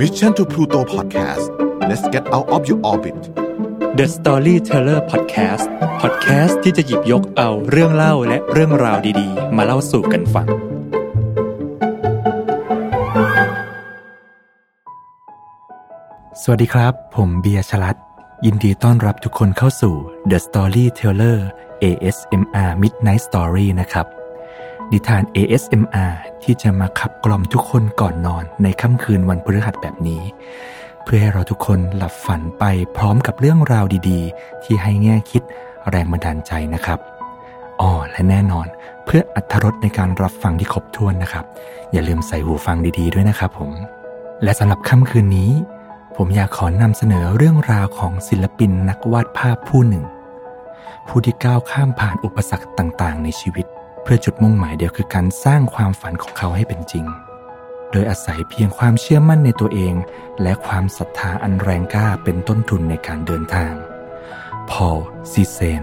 Mission to Pluto Podcast let's get out of your orbit The Storyteller Podcast Podcast ที่จะหยิบยกเอาเรื่องเล่าและเรื่องราวดีๆ มาเล่าสู่กันฟัง สวัสดีครับ ผมเบียร์ชลัด ยินดีต้อนรับทุกคนเข้าสู่ The Storyteller ASMR Midnight Story นะครับ นิทาน ASMR ที่จะมาขับกล่อมทุกคนก่อนนอนในค่ำคืนวันพฤหัสแบบนี้ เพื่อให้เราทุกคนหลับฝันไปพร้อมกับเรื่องราวดีๆ ที่ให้แง่คิดแรงบันดาลใจนะครับอ๋อและแน่นอนเพื่ออัธรสในการรับฟังที่ครบถ้วนนะครับ อย่าลืมใส่หูฟังดีๆด้วยนะครับผม และสำหรับค่ำคืนนี้ ผมอยากขอนำเสนอเรื่องราวของศิลปินนักวาดภาพผู้หนึ่ง ผู้ที่ก้าวข้ามผ่านอุปสรรคต่างๆ ในชีวิต เพื่อจุดมุ่งหมายเดียวคือการสร้างความฝันของเขาให้เป็นจริง โดยอาศัยเพียงความเชื่อมั่นในตัวเอง และความศรัทธาอันแรงกล้าเป็นต้นทุนในการเดินทาง พอลซีเซน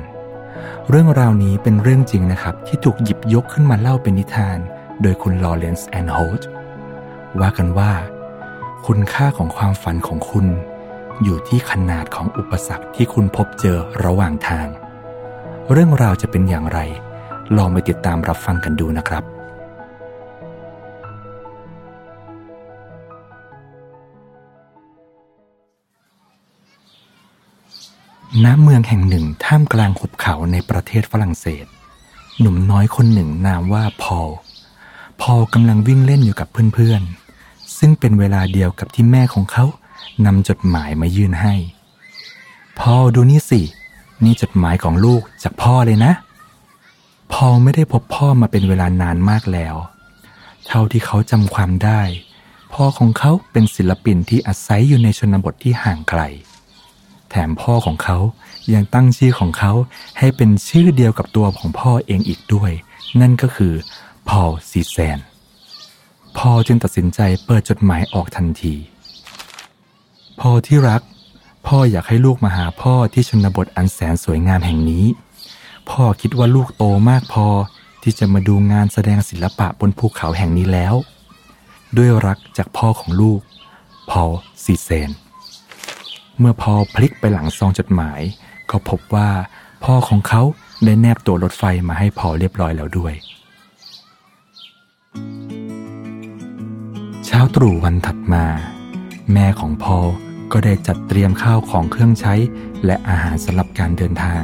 เรื่องราวนี้เป็นเรื่องจริงนะครับ ที่ถูกหยิบยกขึ้นมาเล่าเป็นนิทาน โดยคุณลอเรนซ์แอนโฮลท์ว่ากันว่า คุณค่าของความฝันของคุณ อยู่ที่ขนาดของอุปสรรคที่คุณพบเจอระหว่างทาง เรื่องราวจะเป็นอย่างไร ลองไปติดตามรับฟังกันดูนะครับณเมืองแห่งหนึ่งท่ามกลางหุบเขาในประเทศฝรั่งเศส หนุ่มน้อยคนหนึ่งนามว่าพอล พอลกำลังวิ่งเล่นอยู่กับเพื่อนๆ ซึ่งเป็นเวลาเดียวกับที่แม่ของเขานำจดหมายมายื่นให้ พอลดูนี่สิ นี่จดหมายของลูกจากพ่อเลยนะ พอไม่ได้พบพ่อมาเป็นเวลานานมากแล้ว เท่าที่เขาจำความได้ พ่อของเขาเป็นศิลปินที่อาศัยอยู่ในชนบทที่ห่างไกล แถมพ่อของเขายังตั้งชื่อของเขาให้เป็นชื่อเดียวกับตัวของพ่อเองอีกด้วย นั่นก็คือพอลซีแซนพอจึงตัดสินใจเปิดจดหมายออกทันที พอที่รัก พ่ออยากให้ลูกมาหาพ่อที่ชนบทอันแสนสวยงามแห่งนี้ พ่อคิดว่าลูกโตมากพอที่จะมาดูงานแสดงศิลปะบนภูเขาแห่งนี้แล้ว ด้วยรักจากพ่อของลูก พอซีเซน เมื่อพอพลิกไปหลังซองจดหมาย ก็พบว่าพ่อของเขาได้แนบตัวรถไฟมาให้พอเรียบร้อยแล้วด้วย เช้าตรู่วันถัดมา แม่ของพอก็ได้จัดเตรียมข้าวของเครื่องใช้ และอาหารสำหรับการเดินทาง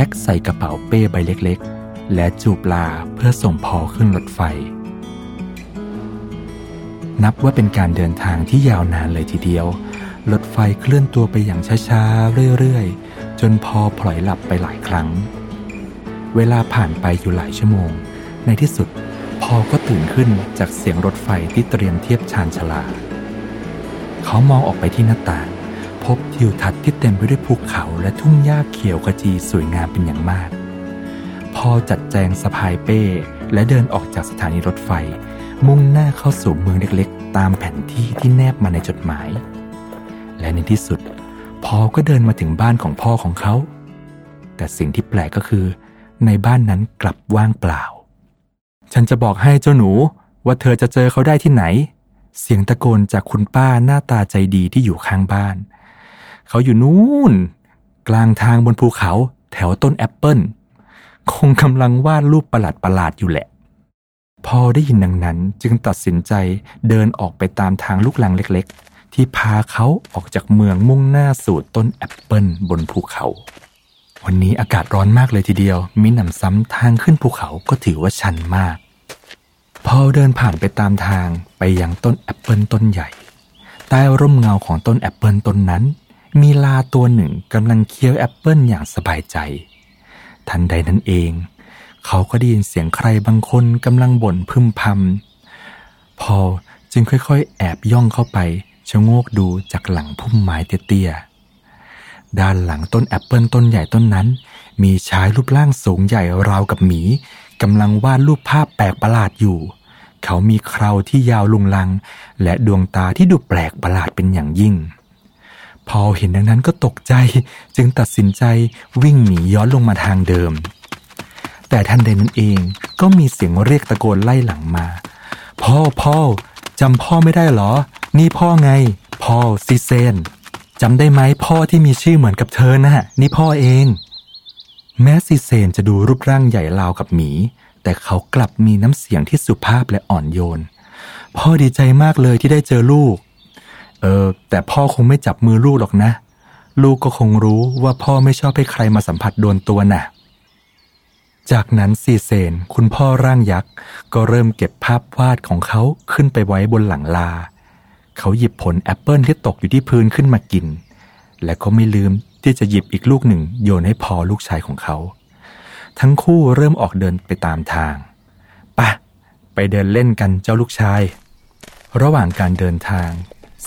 พ็คใส่กระเป๋าเป้ใบเล็กๆ และจูบลาเพื่อส่งพอขึ้นรถไฟ นับว่าเป็นการเดินทางที่ยาวนานเลยทีเดียว รถไฟเคลื่อนตัวไปอย่างช้าๆ เรื่อยๆ จนพอพลอยหลับไปหลายครั้ง เวลาผ่านไปอยู่หลายชั่วโมง ในที่สุดพอก็ตื่นขึ้นจากเสียงรถไฟที่เตรียมเทียบชานชลา เขามองออกไปที่หน้าต่าง พบทิวทัศน์ที่เต็มไปด้วยภูเขาและทุ่งหญ้าเขียวขจีสวยงามเป็นอย่างมาก พอจัดแจงสะพายเป้ และเดินออกจากสถานีรถไฟ มุ่งหน้าเข้าสู่เมืองเล็กๆ ตามแผนที่ที่แนบมาในจดหมาย และในที่สุด พอก็เดินมาถึงบ้านของพ่อของเขา แต่สิ่งที่แปลกก็คือ ในบ้านนั้นกลับว่างเปล่า ฉันจะบอกให้เจ้าหนูว่าเธอจะเจอเขาได้ที่ไหนเสียงตะโกนจากคุณป้าหน้าตาใจดีที่อยู่ข้างบ้าน เขาอยู่นู่น กลางทางบนภูเขาแถวต้นแอปเปิลคงกำลังวาดรูปประหลาดประหลาดอยู่แหละ พอได้ยินดังนั้นจึงตัดสินใจเดินออกไปตามทางลูกลังเล็กๆ ที่พาเขาออกจากเมืองมุ่งหน้าสู่ต้นแอปเปิลบนภูเขา วันนี้อากาศร้อนมากเลยทีเดียวมีหนำซ้ำทางขึ้นภูเขาก็ถือว่าชันมาก พอเดินผ่านไปตามทางไปยังต้นแอปเปิลต้นใหญ่ ใต้ร่มเงาของต้นแอปเปิลต้นนั้น มีลาตัวหนึ่งกำลังเคี้ยวแอปเปิลอย่างสบายใจ ทันใดนั้นเอง เขาก็ได้ยินเสียงใครบางคนกำลังบ่นพึมพำพอจึงค่อยๆ แอบย่องเข้าไปชะโงกดูจากหลังพุ่มไม้เตี้ยๆ ด้านหลังต้นแอปเปิลต้นใหญ่ต้นนั้น มีชายรูปร่างสูงใหญ่ราวกับหมีกำลังวาดรูปภาพแปลกประหลาดอยู่ เขามีเคราที่ยาวลุงลัง และดวงตาที่ดูแปลกประหลาดเป็นอย่างยิ่ง พอเห็นดังนั้นก็ตกใจ จึงตัดสินใจวิ่งหนีย้อนลงมาทางเดิม แต่ทันใดนั้นเองก็มีเสียงเรียกตะโกนไล่หลังมา พ่อพ่อจำพ่อไม่ได้เหรอ นี่พ่อไง พ่อซิเซนจำได้ไหมพ่อที่มีชื่อเหมือนกับเธอนะ่ะ นี่พ่อเอง แม้ซิเซนจะดูรูปร่างใหญ่ราวกับหมี แต่เขากลับมีน้ำเสียงที่สุภาพและอ่อนโยน พ่อดีใจมากเลยที่ได้เจอลูก เออ แต่พ่อคงไม่จับมือลูกหรอกนะ ลูกก็คงรู้ว่าพ่อไม่ชอบให้ใครมาสัมผัสโดนตัวน่ะ จากนั้นซีเซนคุณพ่อร่างยักษ์ ก็เริ่มเก็บภาพวาดของเขาขึ้นไปไว้บนหลังลา เขาหยิบผลแอปเปิลที่ตกอยู่ที่พื้นขึ้นมากิน และก็ไม่ลืมที่จะหยิบอีกลูกหนึ่งโยนให้พอลูกชายของเขา ทั้งคู่เริ่มออกเดินไปตามทางป่ะไปเดินเล่นกันเจ้าลูกชาย ระหว่างการเดินทาง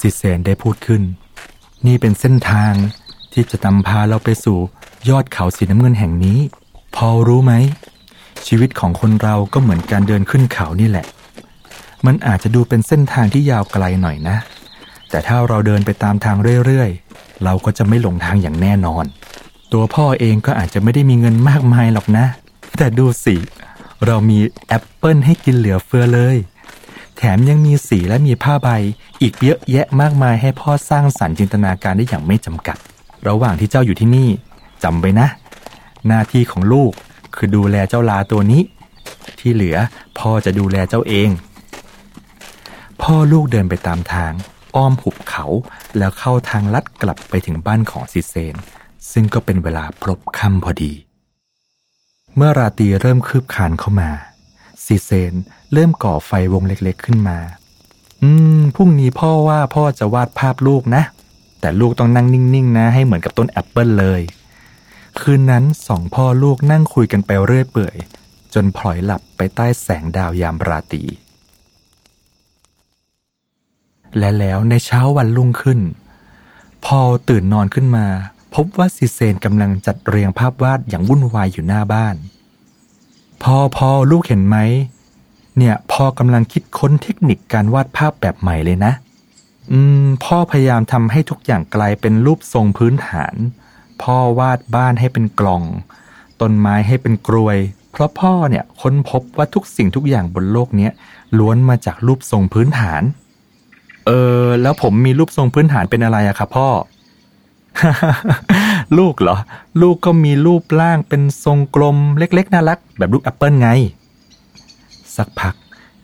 ซิเซนได้พูดขึ้น นี่เป็นเส้นทางที่จะนำพาเราไปสู่ยอดเขาสีน้ำเงินแห่งนี้ พอรู้ไหม ชีวิตของคนเราก็เหมือนการเดินขึ้นเขานี่แหละ มันอาจจะดูเป็นเส้นทางที่ยาวไกลหน่อยนะ แต่ถ้าเราเดินไปตามทางเรื่อยๆ เราก็จะไม่หลงทางอย่างแน่นอน ตัวพ่อเองก็อาจจะไม่ได้มีเงินมากมายหรอกนะ แต่ดูสิ เรามีแอปเปิลให้กินเหลือเฟือเลย แถมยังมีสีและมีผ้าใบ อีกเยอะแยะมากมายให้พ่อสร้างสรรค์จินตนาการได้อย่างไม่จำกัด ระหว่างที่เจ้าอยู่ที่นี่จำไว้นะ หน้าที่ของลูกคือดูแลเจ้าลาตัวนี้ ที่เหลือพ่อจะดูแลเจ้าเอง พ่อลูกเดินไปตามทาง อ้อมหุบเขาแล้วเข้าทางลัดกลับไปถึงบ้านของซิเซน ซึ่งก็เป็นเวลาพลบค่ำพอดี เมื่อราตรีเริ่มคืบคลานเข้ามาซิเซน เริ่มก่อไฟวงเล็กๆขึ้นมา อืม พรุ่งนี้พ่อว่าพ่อจะวาดภาพลูกนะ แต่ลูกต้องนั่งนิ่งๆนะ ให้เหมือนกับต้นแอปเปิลเลย คืนนั้นสองพ่อลูกนั่งคุยกันไปเรื่อยเปื่อย จนผล็อยหลับไปใต้แสงดาวยามราตรี และแล้วในเช้าวันรุ่งขึ้น พอตื่นนอนขึ้นมา พบว่าซิเซนกำลังจัดเรียงภาพวาดอย่างวุ่นวายอยู่หน้าบ้านพอพอลูกเห็นไหม เนี่ยพ่อกำลังคิดค้นเทคนิคการวาดภาพแบบใหม่เลยนะ อืม พ่อพยายามทำให้ทุกอย่างกลายเป็นรูปทรงพื้นฐาน พ่อวาดบ้านให้เป็นกล่อง ต้นไม้ให้เป็นกรวย เพราะพ่อเนี่ยค้นพบว่าทุกสิ่งทุกอย่างบนโลกเนี้ยล้วนมาจากรูปทรงพื้นฐาน เออ แล้วผมมีรูปทรงพื้นฐานเป็นอะไรอะครับพ่อ ลูกเหรอ ลูกก็มีรูปร่างเป็นทรงกลมเล็กๆน่ารัก แบบลูกแอปเปิลไง สักพัก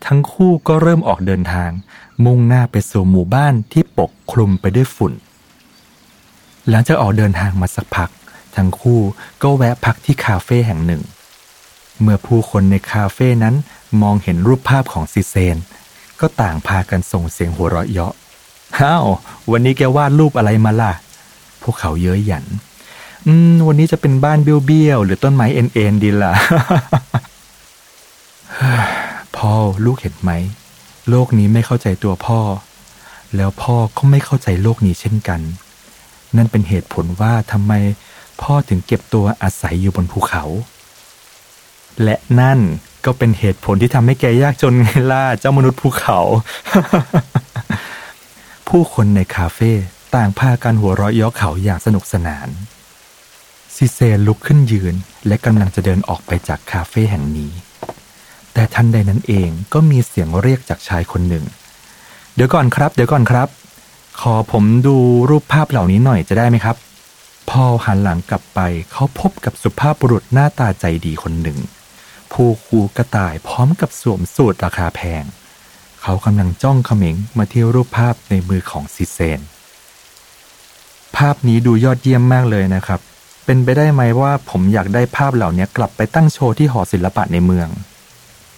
ทั้งคู่ก็เริ่มออกเดินทาง มุ่งหน้าไปสู่หมู่บ้านที่ปกคลุมไปด้วยฝุ่น หลังจากออกเดินทางมาสักพัก ทั้งคู่ก็แวะพักที่คาเฟ่แห่งหนึ่ง เมื่อผู้คนในคาเฟ่นั้นมองเห็นรูปภาพของซิเซน ก็ต่างพากันส่งเสียงหัวเราะเยาะฮ้าววันนี้แกวาดรูปอะไรมาล่ะ พวกเขาเย้ยหยัน อืม วันนี้จะเป็นบ้านเบี้ยวๆ หรือต้นไม้เอ็นๆดีล่ะ พ่อลูกเห็นไหม โลกนี้ไม่เข้าใจตัวพ่อ แล้วพ่อก็ไม่เข้าใจโลกนี้เช่นกัน นั่นเป็นเหตุผลว่าทำไมพ่อถึงเก็บตัวอาศัยอยู่บนภูเขา และนั่นก็เป็นเหตุผลที่ทำให้แกยากจนไงล่ะเจ้ามนุษย์ภูเขา ผู้คนในคาเฟ่ต่างพากันหัวเราะเย้อเขาอย่างสนุกสนานซิเซลุกขึ้นยืนและกำลังจะเดินออกไปจากคาเฟ่แห่งนี้ แต่ทันใดนั้นเองก็มีเสียงเรียกจากชายคนหนึ่ง เดี๋ยวก่อนครับ เดี๋ยวก่อนครับ ขอผมดูรูปภาพเหล่านี้หน่อยจะได้ไหมครับ พอหันหลังกลับไปเขาพบกับสุภาพบุรุษหน้าตาใจดีคนหนึ่ง ผู้คูกระต่ายพร้อมกับสวมสูทราคาแพง เขากำลังจ้องเขม็งมาที่รูปภาพในมือของซิเซน ภาพนี้ดูยอดเยี่ยมมากเลยนะครับ เป็นไปได้ไหมว่าผมอยากได้ภาพเหล่านี้กลับไปตั้งโชว์ที่หอศิลปะในเมือง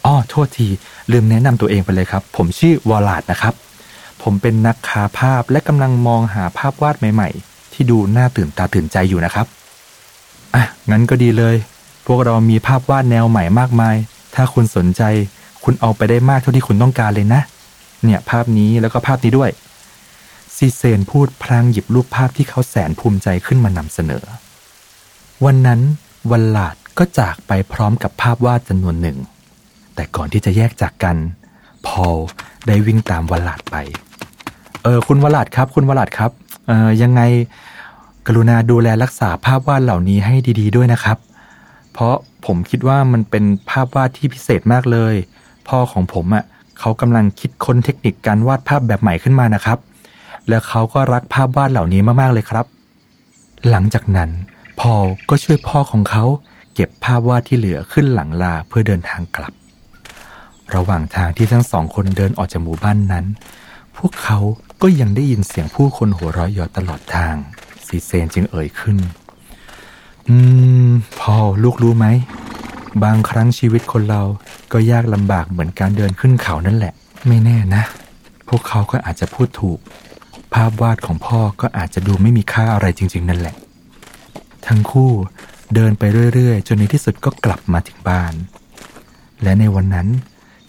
อ้อโทษที ลืมแนะนำตัวเองไปเลยครับ ผมชื่อวอลลาดนะครับ ผมเป็นนักค้าภาพและกำลังมองหาภาพวาดใหม่ๆ ที่ดูน่าตื่นตาตื่นใจอยู่นะครับ อะ งั้นก็ดีเลย พวกเรามีภาพวาดแนวใหม่มากมาย ถ้าคุณสนใจ คุณเอาไปได้มากเท่าที่คุณต้องการเลยนะ เนี่ยภาพนี้แล้วก็ภาพนี้ด้วยซีเซนพูดพลางหยิบรูปภาพที่เขาแสนภูมิใจขึ้นมานำเสนอ วันนั้นวันลาดก็จากไปพร้อมกับภาพวาดจำนวนหนึ่ง แต่ก่อนที่จะแยกจากกัน พอลได้วิ่งตามวลาดไป เออคุณวลาดครับ คุณวลาดครับ เออยังไงกรุณาดูแลรักษาภาพวาดเหล่านี้ให้ดี ๆ ด้วยนะครับ เพราะผมคิดว่ามันเป็นภาพวาดที่พิเศษมากเลย พ่อของผมอะ่ะเขากำลังคิดค้นเทคนิคการวาดภาพแบบใหม่ขึ้นมานะครับ แล้วเขาก็รักภาพวาดเหล่านี้มากๆเลยครับ หลังจากนั้นพอลก็ช่วยพ่อของเขาเก็บภาพวาดที่เหลือขึ้นหลังลาเพื่อเดินทางกลับ ระหว่างทางที่ทั้งสองคนเดินออกจากหมู่บ้านนั้น พวกเขาก็ยังได้ยินเสียงผู้คนหัวเราะเยาะตลอดทางซีเซนจึงเอ่ยขึ้น อืมพอลูกรู้ไหม บางครั้งชีวิตคนเราก็ยากลำบากเหมือนการเดินขึ้นเขานั่นแหละ ไม่แน่นะ พวกเขาก็อาจจะพูดถูก ภาพวาดของพ่อก็อาจจะดูไม่มีค่าอะไรจริง ๆ นั่นแหละ ทั้งคู่เดินไปเรื่อย ๆ จนในที่สุดก็กลับมาถึงบ้าน และในวันนั้น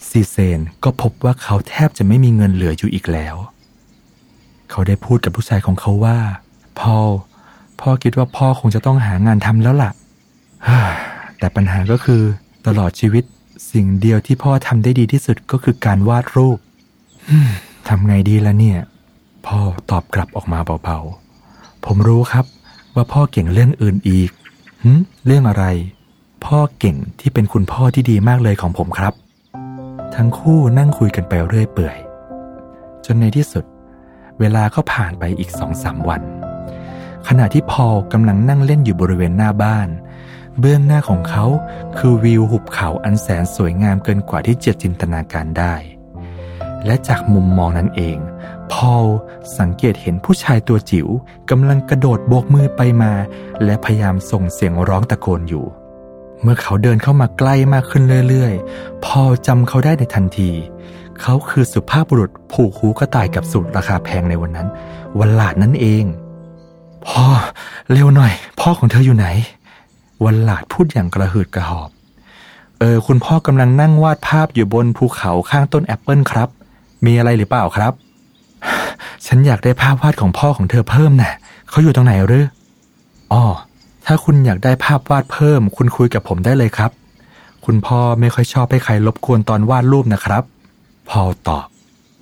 ซีเซนก็พบว่าเขาแทบจะไม่มีเงินเหลืออยู่อีกแล้ว เขาได้พูดกับผู้ชายของเขาว่าพอลพ่อคิดว่าพ่อคงจะต้องหางานทำแล้วล่ะแต่ปัญหาก็คือตลอดชีวิตสิ่งเดียวที่พ่อทำได้ดีที่สุดก็คือการวาดรูปทำไงดีละเนี่ย พ่อตอบกลับออกมาเบาๆ ผมรู้ครับ ว่าพ่อเก่งเรื่องอื่นอีกเรื่องอะไร พ่อเก่งที่เป็นคุณพ่อที่ดีมากเลยของผมครับ ทั้งคู่นั่งคุยกันไปเรื่อยเปื่อย จนในที่สุด เวลาก็ผ่านไปอีกสองสามวัน ขณะที่พอลกำลังนั่งเล่นอยู่บริเวณหน้าบ้าน เบื้องหน้าของเขาคือวิวหุบเขาอันแสนสวยงามเกินกว่าที่จะจินตนาการได้ และจากมุมมองนั้นเอง พอลสังเกตเห็นผู้ชายตัวจิ๋วกำลังกระโดดโบกมือไปมา และพยายามส่งเสียงร้องตะโกนอยู่ เมื่อเขาเดินเข้ามาใกล้มากขึ้นเรื่อยๆ พอจำเขาได้ในทันที เขาคือสุภาพบุรุษผูกหูกระต่ายกับสูตรราคาแพงในวันนั้น วันหลาดนั่นเอง พ่อ เร็วหน่อย พ่อของเธออยู่ไหน วันหลาดพูดอย่างกระหืดกระหอบ เออ คุณพ่อกำลังนั่งวาดภาพอยู่บนภูเขาข้างต้นแอปเปิลครับ มีอะไรหรือเปล่าครับ ฉันอยากได้ภาพวาดของพ่อของเธอเพิ่มน่ะเขาอยู่ตรงไหนหรืออ๋อ ถ้าคุณอยากได้ภาพวาดเพิ่ม คุณคุยกับผมได้เลยครับ คุณพ่อไม่ค่อยชอบให้ใครรบกวนตอนวาดรูปนะครับ พอลตอบ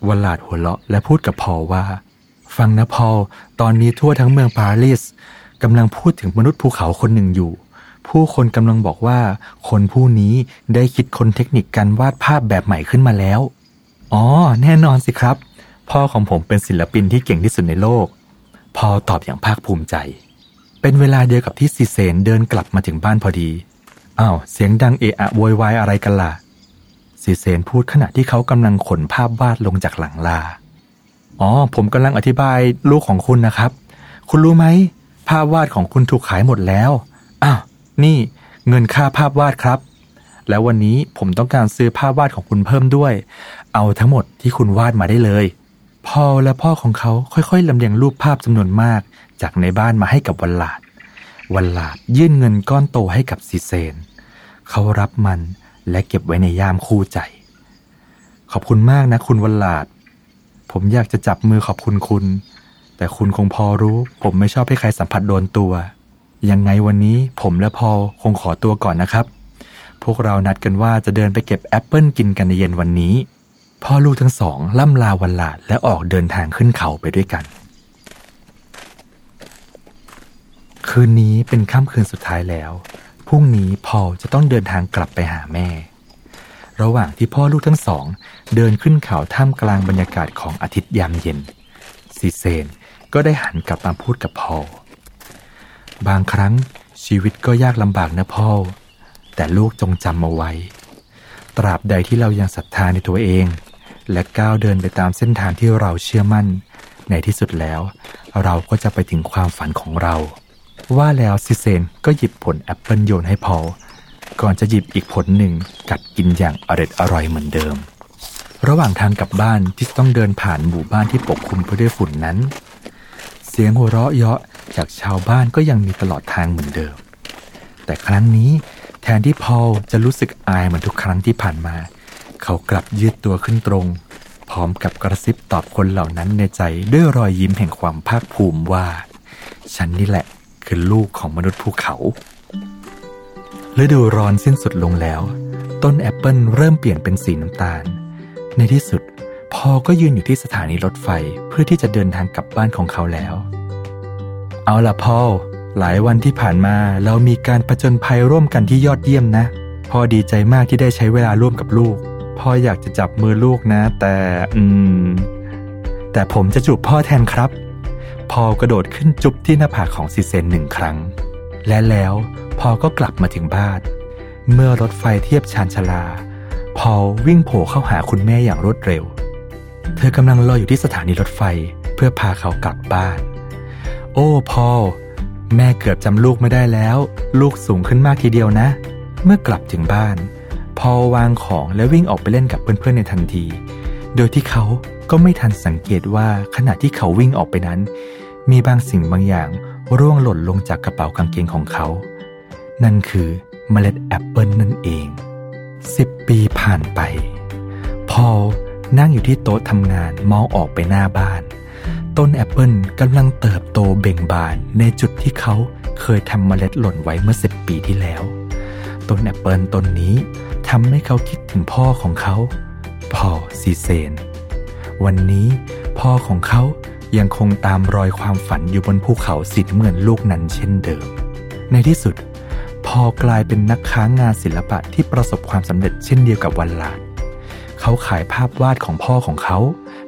โวลลาร์ดหัวเราะและพูดกับพอลว่า ฟังนะพอลตอนนี้ทั่วทั้งเมืองปารีสกำลังพูดถึงมนุษย์ภูเขาคนหนึ่งอยู่ ผู้คนกำลังบอกว่า คนผู้นี้ได้คิดคนเทคนิคการวาดภาพแบบใหม่ขึ้นมาแล้ว อ๋อ แน่นอนสิครับ พ่อของผมเป็นศิลปินที่เก่งที่สุดในโลก พอตอบอย่างภาคภูมิใจ เป็นเวลาเดียวกับที่ซีเซนเดินกลับมาถึงบ้านพอดี อ้าว เสียงดังเอะอะโวยวายอะไรกันล่ะซีเซนพูดขณะที่เขากำลังขนภาพวาดลงจากหลังลา อ๋อ ผมกำลังอธิบายลูกของคุณนะครับ คุณรู้ไหม ภาพวาดของคุณถูกขายหมดแล้ว อ้าว นี่เงินค่าภาพวาดครับ แล้ววันนี้ผมต้องการซื้อภาพวาดของคุณเพิ่มด้วย เอาทั้งหมดที่คุณวาดมาได้เลย พอและพ่อของเขาค่อยๆลำเลียงรูปภาพจำนวนมาก จากในบ้านมาให้กับวันหลาด วันหลาดยื่นเงินก้อนโตให้กับซีเซน เขารับมันและเก็บไว้ในย่ามคู่ใจ ขอบคุณมากนะคุณวันหลาด ผมอยากจะจับมือขอบคุณคุณ แต่คุณคงพอรู้ ผมไม่ชอบให้ใครสัมผัสโดนตัว ยังไงวันนี้ผมและพอคงขอตัวก่อนนะครับ พวกเรานัดกันว่าจะเดินไปเก็บแอปเปิลกินกันในเย็นวันนี้ พ่อลูกทั้งสองล่ำลาวันลาและออกเดินทางขึ้นเขาไปด้วยกัน คืนนี้เป็นค่ำคืนสุดท้ายแล้ว พรุ่งนี้พอลจะต้องเดินทางกลับไปหาแม่ ระหว่างที่พ่อลูกทั้งสอง เดินขึ้นเขาท่ามกลางบรรยากาศของอาทิตย์ยามเย็นซีเซนก็ได้หันกลับมาพูดกับพอลบางครั้งชีวิตก็ยากลำบากนะพอล แต่ลูกจงจำเอาไว้ ตราบใดที่เรายังศรัทธาในตัวเอง และก้าวเดินไปตามเส้นทางที่เราเชื่อมั่น ในที่สุดแล้ว เราก็จะไปถึงความฝันของเรา ว่าแล้วซิเซนก็หยิบผลแอปเปิลโยนให้พอลก่อนจะหยิบอีกผลหนึ่งกัดกินอย่างอร็ดอร่อยเหมือนเดิม ระหว่างทางกลับบ้านที่ต้องเดินผ่านหมู่บ้านที่ปกคลุมไปด้วยฝุ่นนั้น เสียงหัวเราะเยาะจากชาวบ้านก็ยังมีตลอดทางเหมือนเดิม แต่ครั้งนี้แทนที่พอลจะรู้สึกอายเหมือนทุกครั้งที่ผ่านมา เขากลับยืดตัวขึ้นตรง พร้อมกับกระซิบตอบคนเหล่านั้นในใจด้วยรอยยิ้มแห่งความภาคภูมิว่า ฉันนี่แหละคือลูกของมนุษย์ภูเขาฤดูร้อนสิ้นสุดลงแล้ว ต้นแอปเปิลเริ่มเปลี่ยนเป็นสีน้ำตาล ในที่สุดพ่อก็ยืนอยู่ที่สถานีรถไฟเพื่อที่จะเดินทางกลับบ้านของเขาแล้ว เอาล่ะพ่อ หลายวันที่ผ่านมาเรามีการประจนภัยร่วมกันที่ยอดเยี่ยมนะ พ่อดีใจมากที่ได้ใช้เวลาร่วมกับลูก พ่ออยากจะจับมือลูกนะ แต่ อืม แต่ผมจะจูบพ่อแทนครับพอกระโดดขึ้นจุบที่หน้าผากของซีเซนหนึ่งครั้ง และแล้วพอก็กลับมาถึงบ้าน เมื่อรถไฟเทียบชานชาลา พอวิ่งโผล่เข้าหาคุณแม่อย่างรวดเร็ว เธอกำลังรออยู่ที่สถานีรถไฟเพื่อพาเขากลับบ้าน โอ้พอแม่เกือบจำลูกไม่ได้แล้ว ลูกสูงขึ้นมากทีเดียวนะ เมื่อกลับถึงบ้าน พอลวางของและวิ่งออกไปเล่นกับเพื่อนๆในทันที โดยที่เขาก็ไม่ทันสังเกตว่าขณะที่เขาวิ่งออกไปนั้น มีบางสิ่งบางอย่างร่วงหล่นลงจากกระเป๋ากางเกงของเขา นั่นคือเมล็ดแอปเปิลนั่นเองสิบปีผ่านไป พอลนั่งอยู่ที่โต๊ะทำงานมองออกไปหน้าบ้าน ต้นแอปเปิลกำลังเติบโตเบ่งบานในจุดที่เขาเคยทำเมล็ดหล่นไว้เมื่อสิบปีที่แล้ว ต้นแอปเปิลต้นนี้ ทำให้เขาคิดถึงพ่อของเขาพ่อซีเซน วันนี้พ่อของเขายังคงตามรอยความฝันอยู่บนภูเขาสีน้ำเงินลูกนั้นเช่นเดิม ในที่สุด พอกลายเป็นนักค้างงานศิลปะที่ประสบความสำเร็จเช่นเดียวกับวันลาด เขาขายภาพวาดของพ่อของเขา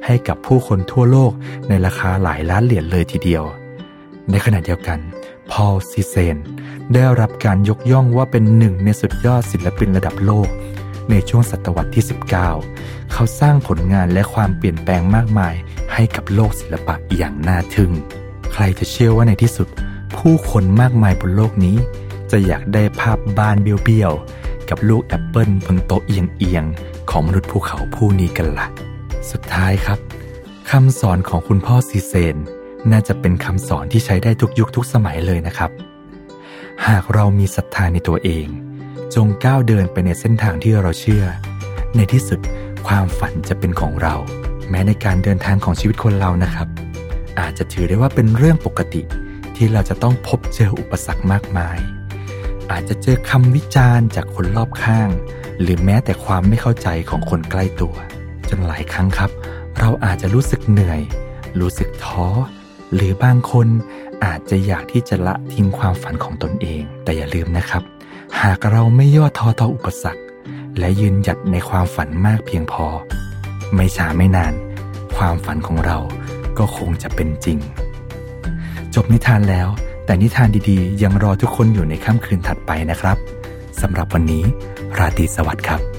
ให้กับผู้คนทั่วโลกในราคาหลายล้านเหรียญเลยทีเดียว ในขณะเดียวกัน พอลซีเซน ได้รับการยกย่องว่าเป็นหนึ่งในสุดยอดศิลปินระดับโลก ในช่วงศตวรรษที่ 19 เขาสร้างผลงานและความเปลี่ยนแปลงมากมาย ให้กับโลกศิลปะอย่างน่าทึ่ง ใครจะเชื่อว่าในที่สุด ผู้คนมากมายบนโลกนี้ จะอยากได้ภาพบ้านเบี้ยวๆ กับลูกแอปเปิลบนโต๊ะเอียงๆ ของมนุษย์ภูเขาผู้นี้กันละ่ะ สุดท้ายครับคำสอนของคุณพ่อซีเซนน่าจะเป็นคำสอนที่ใช้ได้ทุกยุคทุกสมัยเลยนะครับ หากเรามีศรัทธาในตัวเอง จงก้าวเดินไปในเส้นทางที่เราเชื่อ ในที่สุดความฝันจะเป็นของเรา แม้ในการเดินทางของชีวิตคนเรานะครับ อาจจะถือได้ว่าเป็นเรื่องปกติที่เราจะต้องพบเจออุปสรรคมากมาย อาจจะเจอคำวิจารณ์จากคนรอบข้าง หรือแม้แต่ความไม่เข้าใจของคนใกล้ตัว จนหลายครั้งครับ เราอาจจะรู้สึกเหนื่อย รู้สึกท้อ หรือบางคนอาจจะอยากที่จะละทิ้งความฝันของตนเอง แต่อย่าลืมนะครับ หากเราไม่ย่อท้อต่ออุปสรรค และยืนหยัดในความฝันมากเพียงพอ ไม่ช้าไม่นาน ความฝันของเราก็คงจะเป็นจริง จบนิทานแล้ว แต่นิทานดีๆ ยังรอทุกคนอยู่ในค่ำคืนถัดไปนะครับสำหรับวันนี้ ราตรีสวัสดิ์ครับ